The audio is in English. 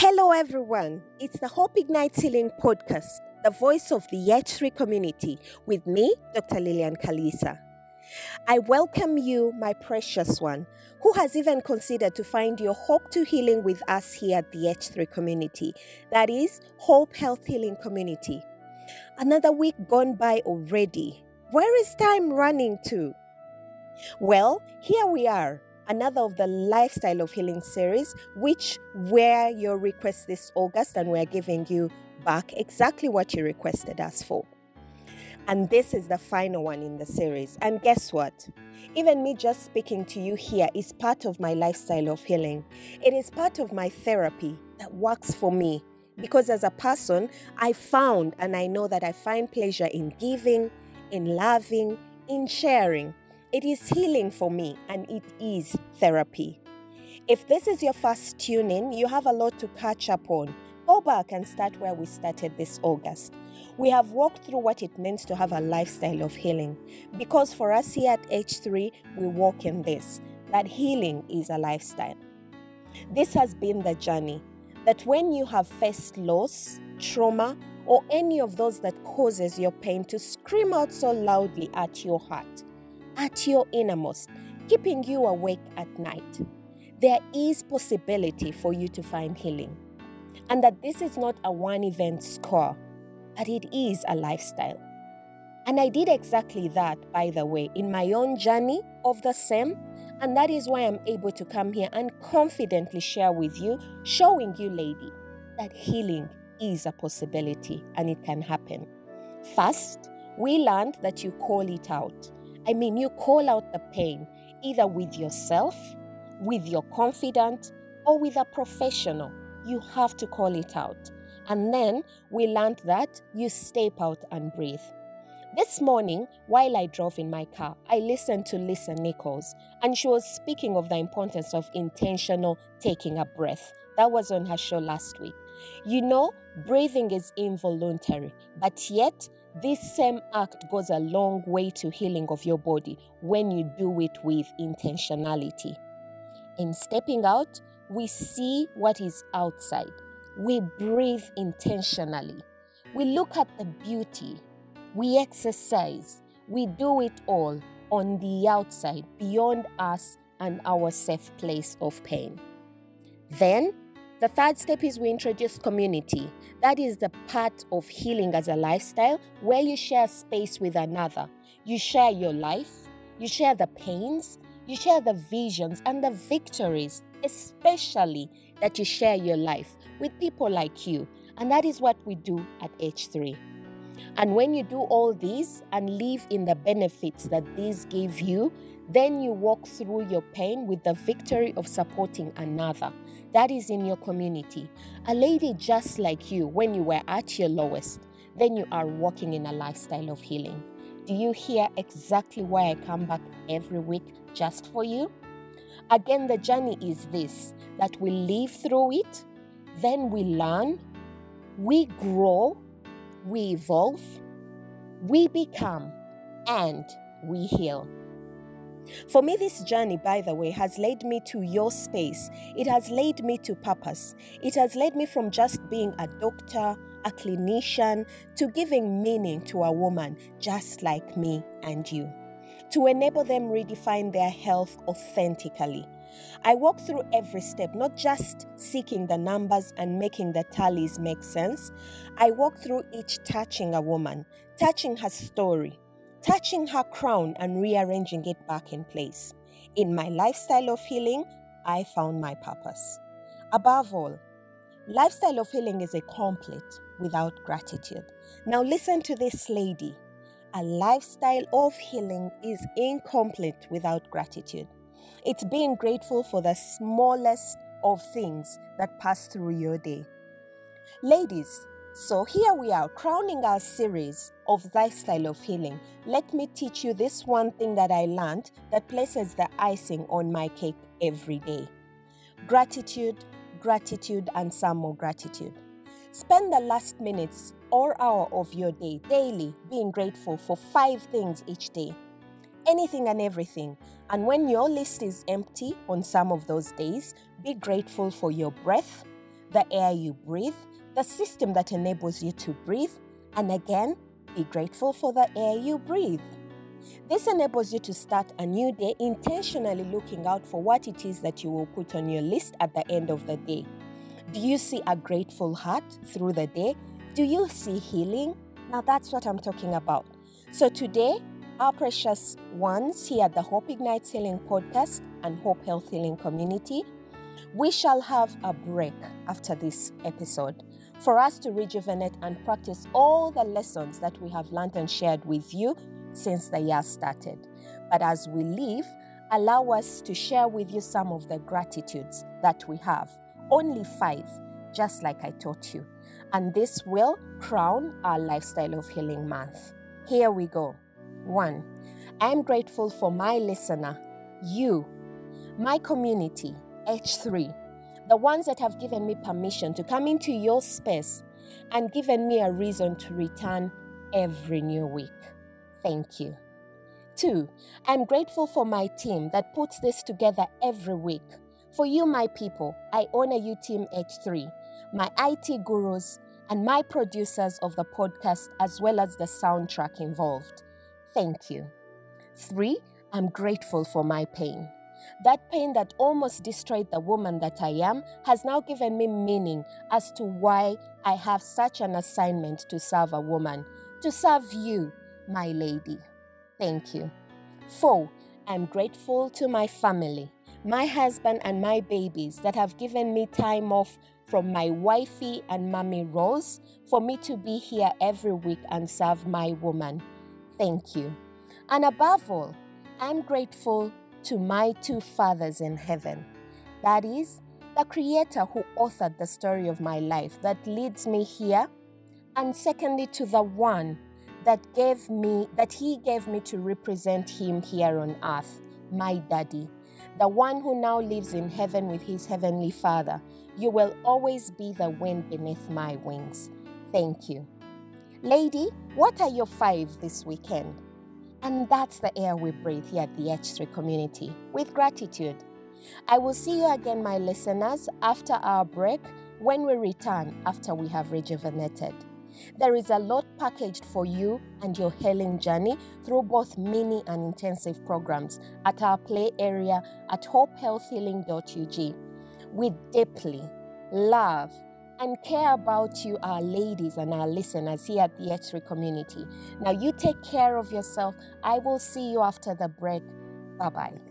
Hello, everyone. It's the Hope Ignites Healing podcast, the voice of the H3 community, with me, Dr. Lillian Kalisa. I welcome you, my precious one, who has even considered to find your hope to healing with us here at the H3 community. That is, Hope Health Healing Community. Another week gone by already. Where is time running to? Well, here we are another of the lifestyle of healing series, which were your request this August, and we're giving you back exactly what you requested us for. And this is the final one in the series. And guess what? Even me just speaking to you here is part of my lifestyle of healing. It is part of my therapy that works for me. Because as a person, I found and I know that I find pleasure in giving, in loving, in sharing. It is healing for me and it is therapy. If this is your first tune in, you have a lot to catch up on. Go back and start where we started this August. We have walked through what it means to have a lifestyle of healing. Because for us here at H3, we walk in this that healing is a lifestyle. This has been the journey that when you have faced loss, trauma, or any of those that causes your pain to scream out so loudly at your heart, at your innermost, keeping you awake at night, there is possibility for you to find healing. And that this is not a one event score, but it is a lifestyle. And I did exactly that, by the way, in my own journey of the same. And that is why I'm able to come here and confidently share with you, showing you, lady, that healing is a possibility and it can happen. First, we learned that you call it out. I mean, you call out the pain either with yourself, with your confidant, or with a professional. You have to call it out. And then we learned that you step out and breathe. This morning, while I drove in my car, I listened to Lisa Nichols, and she was speaking of the importance of intentional taking a breath. That was on her show last week. You know, breathing is involuntary, but yet this same act goes a long way to healing of your body when you do it with intentionality. In stepping out, we see what is outside. We breathe intentionally. We look at the beauty. We exercise. We do it all on the outside, beyond us and our safe place of pain. Then the third step is we introduce community. That is the part of healing as a lifestyle where you share space with another. You share your life, you share the pains, you share the visions and the victories, especially that you share your life with people like you. And that is what we do at H3. And when you do all these and live in the benefits that these give you, then you walk through your pain with the victory of supporting another. That is in your community. A lady just like you when you were at your lowest, then you are walking in a lifestyle of healing. Do you hear exactly why I come back every week just for you? Again, the journey is this that we live through it, then we learn, we grow, we evolve, we become, and we heal. For me, this journey, by the way, has led me to your space. It has led me to purpose. It has led me from just being a doctor, a clinician, to giving meaning to a woman just like me and you. To enable them redefine their health authentically. I walk through every step, not just seeking the numbers and making the tallies make sense. I walk through each touching a woman, touching her story, touching her crown and rearranging it back in place. In my lifestyle of healing, I found my purpose. Above all, lifestyle of healing is incomplete without gratitude. Now, listen to this lady. A lifestyle of healing is incomplete without gratitude. It's being grateful for the smallest of things that pass through your day. Ladies, so here we are crowning our series of lifestyle of healing. Let me teach you this one thing that I learned that places the icing on my cake every day. Gratitude, gratitude, and some more gratitude. Spend the last minutes or hour of your day daily being grateful for five things each day. Anything and everything. And when your list is empty on some of those days, be grateful for your breath, the air you breathe, the system that enables you to breathe, and again, be grateful for the air you breathe. This enables you to start a new day intentionally looking out for what it is that you will put on your list at the end of the day. Do you see a grateful heart through the day? Do you see healing? Now that's what I'm talking about. So today, our precious ones here at the Hope Ignites Healing podcast and Hope Health Healing community, we shall have a break after this episode for us to rejuvenate and practice all the lessons that we have learned and shared with you since the year started. But as we leave, allow us to share with you some of the gratitudes that we have. Only five, just like I taught you. And this will crown our lifestyle of healing month. Here we go. One, I am grateful for my listener, you, my community, H3, the ones that have given me permission to come into your space and given me a reason to return every new week. Thank you. Two, I'm grateful for my team that puts this together every week. For you, my people, I honor you, Team H3, my IT gurus, and my producers of the podcast, as well as the soundtrack involved. Thank you. Three, I'm grateful for my pain. That pain that almost destroyed the woman that I am has now given me meaning as to why I have such an assignment to serve a woman, to serve you, my lady. Thank you. Four, I'm grateful to my family, my husband, and my babies that have given me time off from my wifey and mommy roles for me to be here every week and serve my woman. Thank you. And above all, I'm grateful to my two fathers in heaven. That is, the Creator who authored the story of my life that leads me here, and secondly, to the one that gave me that he gave me to represent him here on earth, my daddy, the one who now lives in heaven with his heavenly Father. You will always be the wind beneath my wings. Thank you. Lady, what are your five this weekend? And that's the air we breathe here at the H3 community with gratitude. I will see you again, my listeners, after our break when we return after we have rejuvenated. There is a lot packaged for you and your healing journey through both mini and intensive programs at our play area at hopehealthhealing.ug. We deeply love and care about you, our ladies and our listeners here at the H3 community. Now, you take care of yourself. I will see you after the break. Bye bye.